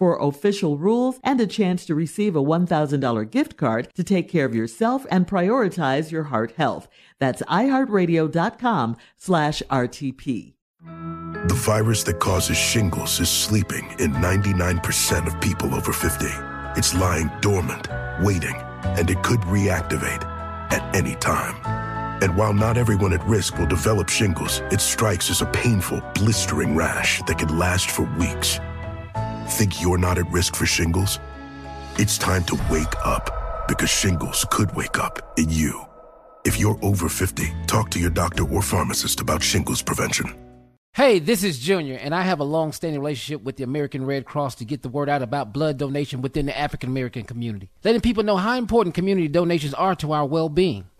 for official rules and a chance to receive a $1,000 gift card to take care of yourself and prioritize your heart health. That's iHeartRadio.com slash RTP. The virus that causes shingles is sleeping in 99% of people over 50. It's lying dormant, waiting, and it could reactivate at any time. And while not everyone at risk will develop shingles, it strikes as a painful, blistering rash that can last for weeks. Think you're not at risk for shingles? It's time to wake up because shingles could wake up in you. If you're over 50, talk to your doctor or pharmacist about shingles prevention. Hey, this is Junior, and I have a long standing relationship with the American Red Cross to get the word out about blood donation within the African American community, letting people know how important community donations are to our well being.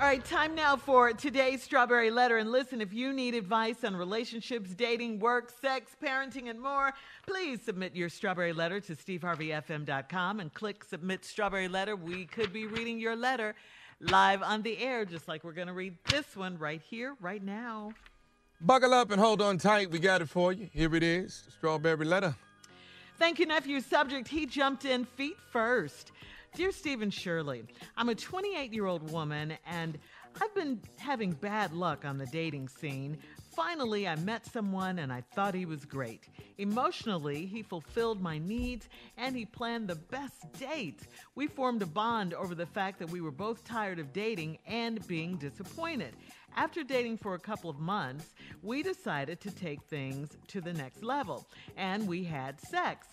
All right, time now for today's Strawberry Letter. And listen, if you need advice on relationships, dating, work, sex, parenting, and more, please submit your Strawberry Letter to steveharveyfm.com and click Submit Strawberry Letter. We could be reading your letter live on the air, just like we're going to read this one right here, right now. Buckle up and hold on tight. We got it for you. Here it is Strawberry Letter. Thank you, nephew. Subject He jumped in feet first. Dear Stephen Shirley, I'm a 28 year old woman and I've been having bad luck on the dating scene. Finally, I met someone and I thought he was great. Emotionally, he fulfilled my needs and he planned the best date. We formed a bond over the fact that we were both tired of dating and being disappointed. After dating for a couple of months, we decided to take things to the next level and we had sex.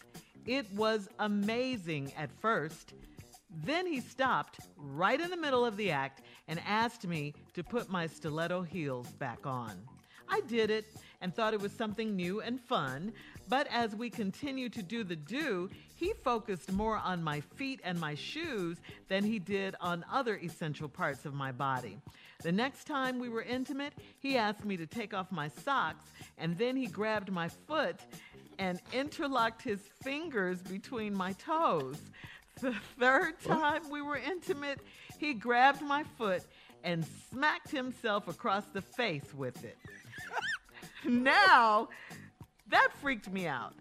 It was amazing at first. Then he stopped right in the middle of the act and asked me to put my stiletto heels back on. I did it and thought it was something new and fun, but as we continued to do the do, he focused more on my feet and my shoes than he did on other essential parts of my body. The next time we were intimate, he asked me to take off my socks, and then he grabbed my foot and interlocked his fingers between my toes. The third time we were intimate, he grabbed my foot and smacked himself across the face with it. now, that freaked me out.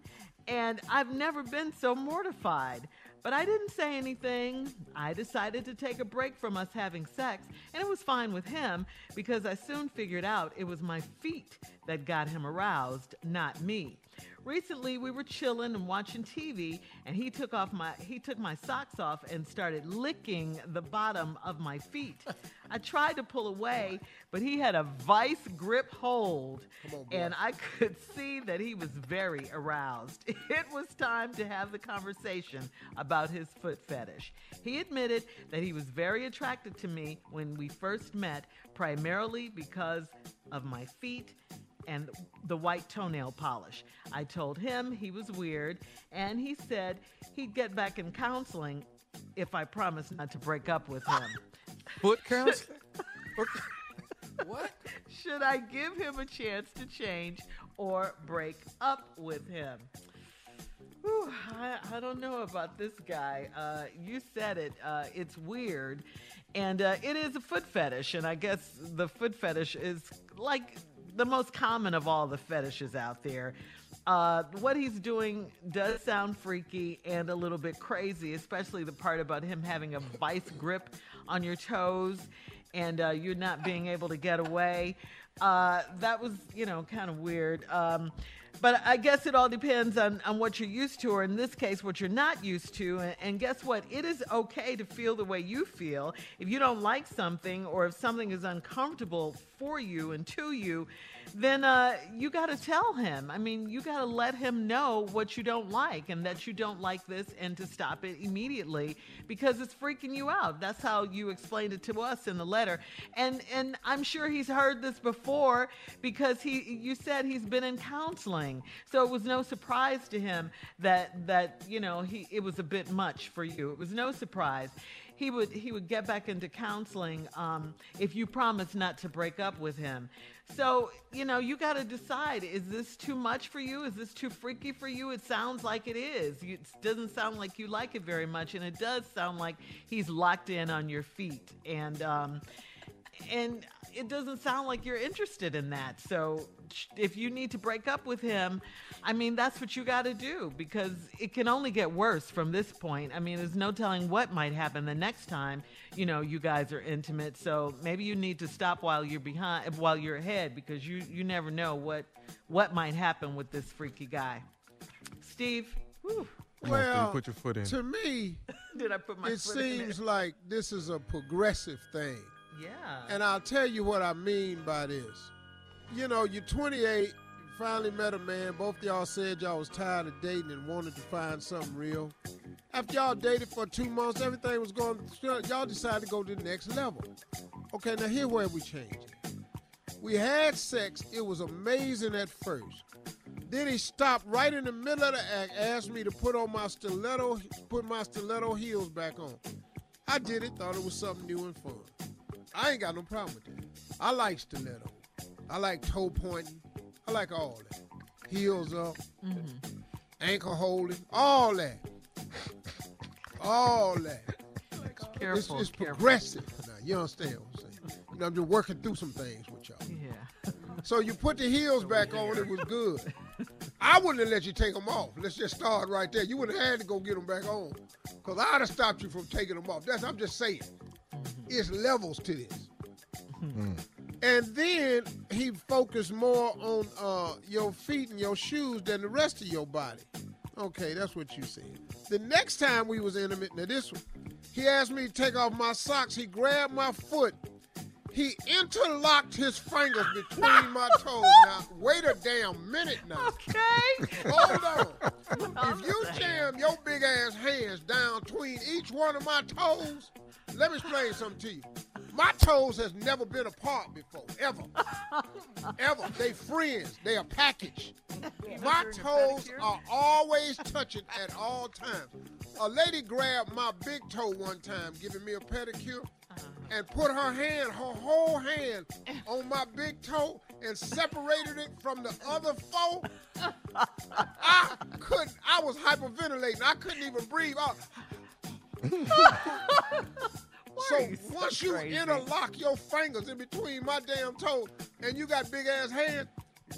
And I've never been so mortified. But I didn't say anything. I decided to take a break from us having sex, and it was fine with him because I soon figured out it was my feet that got him aroused, not me. Recently, we were chilling and watching TV, and he took off my he took my socks off and started licking the bottom of my feet. I tried to pull away, but he had a vice grip hold, on, and I could see that he was very aroused. It was time to have the conversation about his foot fetish. He admitted that he was very attracted to me when we first met, primarily because of my feet and the white toenail polish. I told him he was weird, and he said he'd get back in counseling if I promised not to break up with him. Foot counseling? What? Should I give him a chance to change or break up with him? Whew, I, I don't know about this guy. Uh, you said it. Uh, it's weird. And uh, it is a foot fetish. And I guess the foot fetish is like the most common of all the fetishes out there. Uh, what he's doing does sound freaky and a little bit crazy, especially the part about him having a vice grip on your toes and uh, you not being able to get away. Uh, that was, you know, kind of weird. Um, but I guess it all depends on, on what you're used to, or in this case, what you're not used to. And, and guess what? It is okay to feel the way you feel. If you don't like something, or if something is uncomfortable for you and to you, then uh, you got to tell him. I mean, you got to let him know what you don't like and that you don't like this and to stop it immediately because it's freaking you out. That's how you explained it to us in the letter. And and I'm sure he's heard this before because he you said he's been in counseling. So it was no surprise to him that that you know, he it was a bit much for you. It was no surprise he would he would get back into counseling um, if you promise not to break up with him. So you know you got to decide: is this too much for you? Is this too freaky for you? It sounds like it is. It doesn't sound like you like it very much, and it does sound like he's locked in on your feet and. Um, and it doesn't sound like you're interested in that. So if you need to break up with him, I mean, that's what you got to do because it can only get worse from this point. I mean, there's no telling what might happen the next time, you know, you guys are intimate. So maybe you need to stop while you're behind, while you're ahead because you, you never know what, what might happen with this freaky guy. Steve, whew. Well, put your foot in. To me, did I put my it foot in seems there? like this is a progressive thing. Yeah. And I'll tell you what I mean by this. You know, you're 28, you finally met a man. Both of y'all said y'all was tired of dating and wanted to find something real. After y'all dated for two months, everything was going. Y'all decided to go to the next level. Okay, now here where we changed it. We had sex. It was amazing at first. Then he stopped right in the middle of the act, asked me to put on my stiletto, put my stiletto heels back on. I did it, thought it was something new and fun. I ain't got no problem with that. I like stiletto. I like toe pointing. I like all that. Heels up, mm-hmm. ankle holding, all that. All that. It's, Careful, it's careful. progressive. Now, you understand what I'm saying? You know, I'm just working through some things with y'all. Yeah. So you put the heels back on, it was good. I wouldn't have let you take them off. Let's just start right there. You would have had to go get them back on. Because I'd have stopped you from taking them off. That's I'm just saying. It's levels to this. And then he focused more on uh, your feet and your shoes than the rest of your body. Okay, that's what you said. The next time we was intimate, now this one, he asked me to take off my socks. He grabbed my foot. He interlocked his fingers between my toes. Now, wait a damn minute now. Okay. Hold on. If you jam your big ass hands down between each one of my toes, let me explain something to you. My toes has never been apart before, ever. ever. They friends. They a package. My toes are always touching at all times. A lady grabbed my big toe one time, giving me a pedicure, Uh-huh. and put her hand, her whole hand, on my big toe and separated it from the other four. I couldn't. I was hyperventilating. I couldn't even breathe out. So once you interlock your fingers in between my damn toes and you got big ass hands,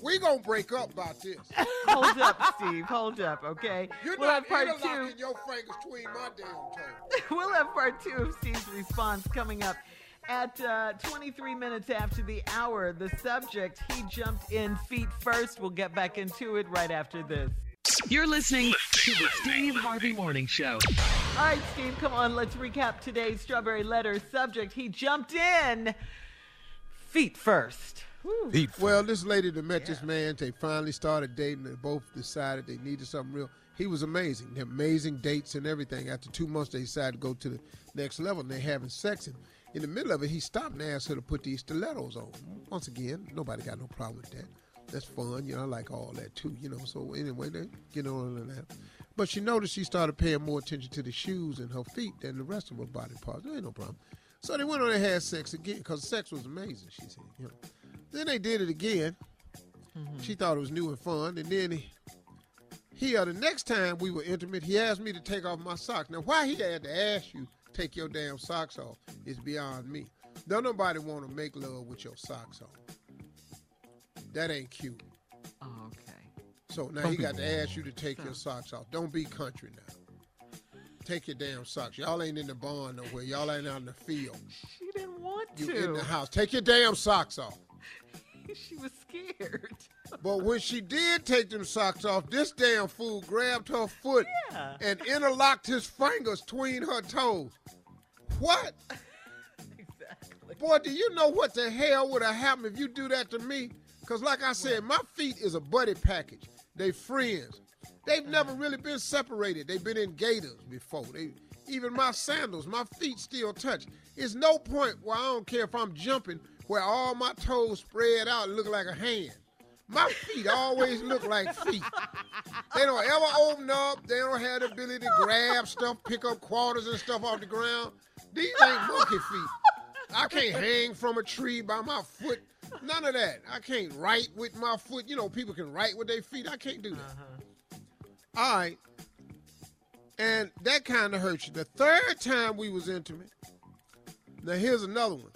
we gonna break up about this. Hold up, Steve. Hold up, okay? You're we'll not have part interlocking two. your fingers between my damn toes. We'll have part two of Steve's response coming up at uh, 23 minutes after the hour. The subject, he jumped in feet first. We'll get back into it right after this. You're listening to the Steve Harvey Morning Show. All right, Steve, come on. Let's recap today's Strawberry Letter subject. He jumped in feet first. Whew. Pete. Well, this lady that met this man, they finally started dating. They both decided they needed something real. He was amazing. They had amazing dates and everything. After two months, they decided to go to the next level. And they're having sex. And In the middle of it, he stopped and asked her to put these stilettos on. Once again, nobody got no problem with that. That's fun, you know. I like all that too, you know. So anyway, they get on and that. But she noticed she started paying more attention to the shoes and her feet than the rest of her body parts. There ain't no problem. So they went on and had sex again because sex was amazing. She said, you know. Then they did it again. She thought it was new and fun, and then he, he uh, the next time we were intimate, he asked me to take off my socks. Now, why he had to ask you take your damn socks off is beyond me. Don't nobody want to make love with your socks on. That ain't cute. Okay. So now he got to ask you to take your socks off. Don't be country now. Take your damn socks. Y'all ain't in the barn nowhere. Y'all ain't out in the field. She didn't want You to. in the house. Take your damn socks off. she was scared. But when she did take them socks off, this damn fool grabbed her foot Yeah. and interlocked his fingers between her toes. What? exactly. Boy, do you know what the hell would have happened if you do that to me? Because, like I said, my feet is a buddy package. They friends. They've never really been separated. They've been in gaiters before. They even my sandals, my feet still touch. It's no point where I don't care if I'm jumping where all my toes spread out and look like a hand. My feet always look like feet. They don't ever open up. They don't have the ability to grab stuff, pick up quarters and stuff off the ground. These ain't monkey feet. I can't hang from a tree by my foot. None of that. I can't write with my foot. You know, people can write with their feet. I can't do that. Uh-huh. All right. And that kind of hurt you. The third time we was intimate, now here's another one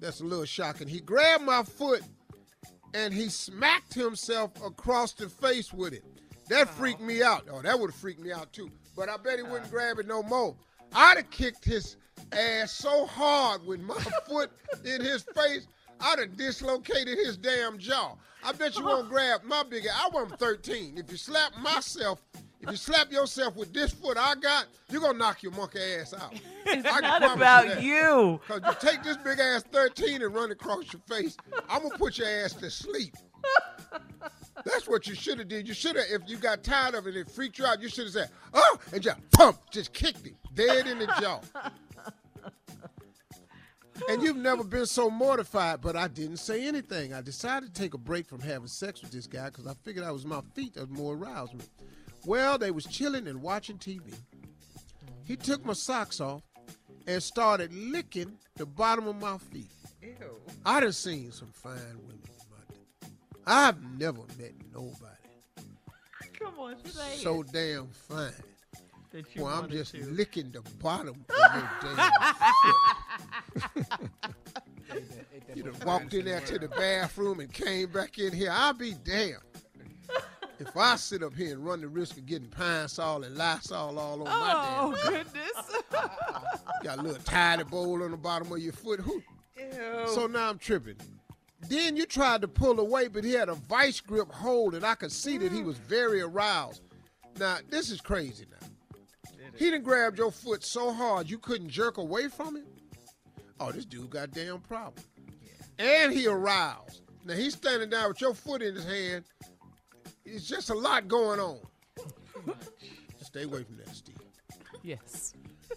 that's a little shocking. He grabbed my foot and he smacked himself across the face with it. That uh-huh. freaked me out. Oh, that would have freaked me out too. But I bet he wouldn't uh. grab it no more. I'd have kicked his ass so hard with my foot in his face, I'd have dislocated his damn jaw. I bet you won't grab my big ass. I wasn't 13. If you slap myself, if you slap yourself with this foot I got, you're gonna knock your monkey ass out. It's I not about that. you. Cause you take this big ass 13 and run across your face, I'm gonna put your ass to sleep. That's what you should have did. You should have, if you got tired of it, it freaked you out. You should have said, "Oh," and just pump, just kicked him dead in the jaw. And you've never been so mortified, but I didn't say anything. I decided to take a break from having sex with this guy because I figured I was my feet that more aroused me. Well, they was chilling and watching TV. He took my socks off and started licking the bottom of my feet. Ew. I done seen some fine women in my day. I've never met nobody Come on, so damn fine. Well, I'm just to. licking the bottom of your damn. You done walked in there to the bathroom and came back in here. I'll be damned. If I sit up here and run the risk of getting pine sol and lysol all over my Oh damn goodness. got a little tiny bowl on the bottom of your foot. Who? Ew. So now I'm tripping. Then you tried to pull away, but he had a vice grip hold, and I could see that he mm. was very aroused. Now, this is crazy now. He done grabbed your foot so hard you couldn't jerk away from it. Oh, this dude got damn problem. And he aroused. Now he's standing down with your foot in his hand. It's just a lot going on. Stay away from that, Steve. Yes.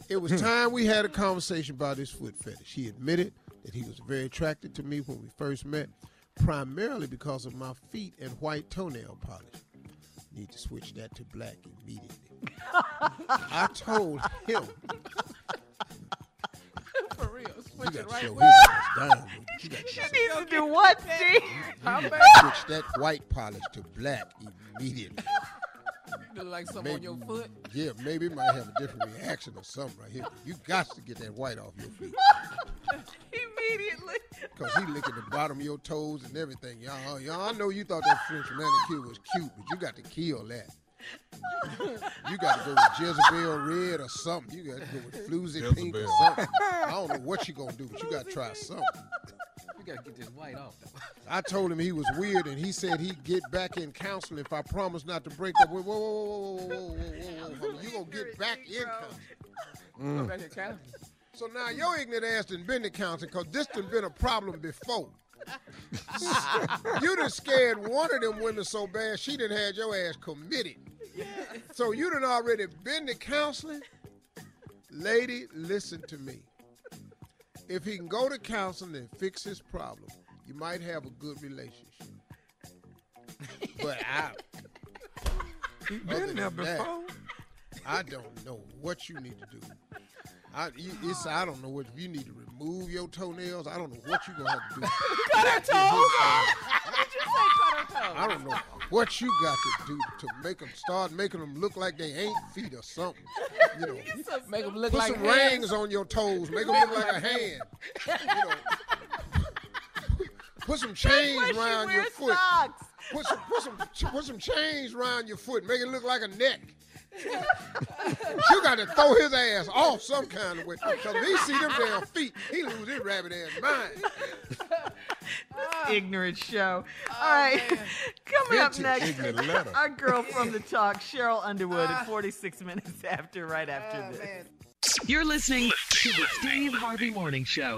It was hmm. time we had a conversation about his foot fetish. He admitted that he was very attracted to me when we first met, primarily because of my feet and white toenail polish. Need to switch that to black immediately. I told him For real. you Switch got it to show his ass down. baby. You got to You need to do what, Steve? switch that white polish to black immediately. You look like something on your foot. Yeah, maybe it might have a different reaction or something right here. You got to get that white off your feet. Immediately. Cause he licking the bottom of your toes and everything. Y'all, y'all, I know you thought that French manicure was cute, but you got to kill that. You got to go with Jezebel red or something. You got to go with Floozy pink or something. I don't know what you gonna do, but you got to try something. You gotta get this white off though. I told him he was weird, and he said he'd get back in counseling if I promised not to break up. Whoa, whoa, whoa, whoa, whoa, whoa, whoa, whoa, whoa, whoa. You gonna get back in counseling? Go back to Cali. So now your ignorant ass done been to counseling because this done been a problem before. you done scared one of them women so bad she done had your ass committed. So you done already been to counseling? Lady, listen to me. if he can go to counseling and fix his problem, you might have a good relationship. but I, He Other been there than that, before. I don't know what you need to do. I, you- it's, I don't know what you need to remove your toenails. I don't know what you're gonna have to do. Cut her toes. Did you say cut her toes? I don't know what you got to do to make them start making them look like they ain't feet or something. You know, Make them look put like some hands. rings on your toes, make them look like a hand. You know, put some chains Why around your wears foot. socks? Put some put some put some chains around your foot, make it look like a neck. you got to throw his ass off some kind of way. Cause he see them damn feet, he lose his rabbit ass mind. Ah. ignorant show. Oh, All right. Coming up next, our girl from the talk, Sheryl Underwood, at ah. 46 minutes after, right after oh, this. You're listening to the Steve Harvey Morning Show.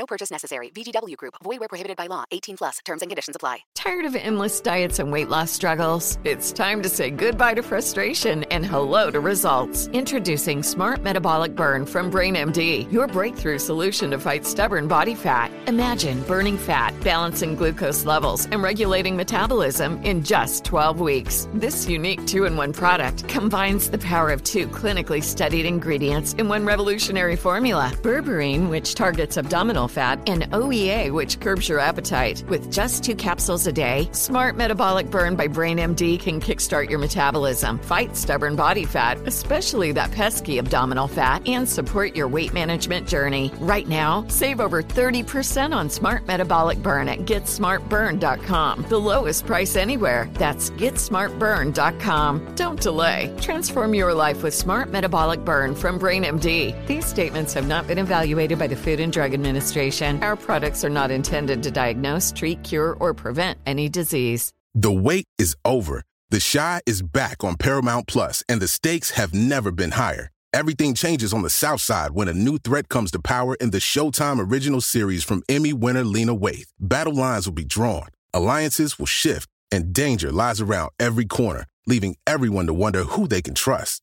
No purchase necessary. VGW Group. Void where prohibited by law. 18 plus. Terms and conditions apply. Tired of endless diets and weight loss struggles? It's time to say goodbye to frustration and hello to results. Introducing Smart Metabolic Burn from BrainMD, your breakthrough solution to fight stubborn body fat. Imagine burning fat, balancing glucose levels, and regulating metabolism in just 12 weeks. This unique two in one product combines the power of two clinically studied ingredients in one revolutionary formula berberine, which targets abdominal fat, and OEA, which curbs your appetite. With just two capsules a day, Smart Metabolic Burn by BrainMD can kickstart your metabolism, fight stubborn body fat, especially that pesky abdominal fat, and support your weight management journey. Right now, save over 30% on Smart Metabolic Burn at GetSmartBurn.com. The lowest price anywhere. That's GetSmartBurn.com. Don't delay. Transform your life with Smart Metabolic Burn from BrainMD. These statements have not been evaluated by the Food and Drug Administration. Our products are not intended to diagnose, treat, cure, or prevent any disease. The wait is over. The Chi is back on Paramount Plus, and the stakes have never been higher. Everything changes on the South Side when a new threat comes to power in the Showtime original series from Emmy winner Lena Waithe. Battle lines will be drawn, alliances will shift, and danger lies around every corner, leaving everyone to wonder who they can trust.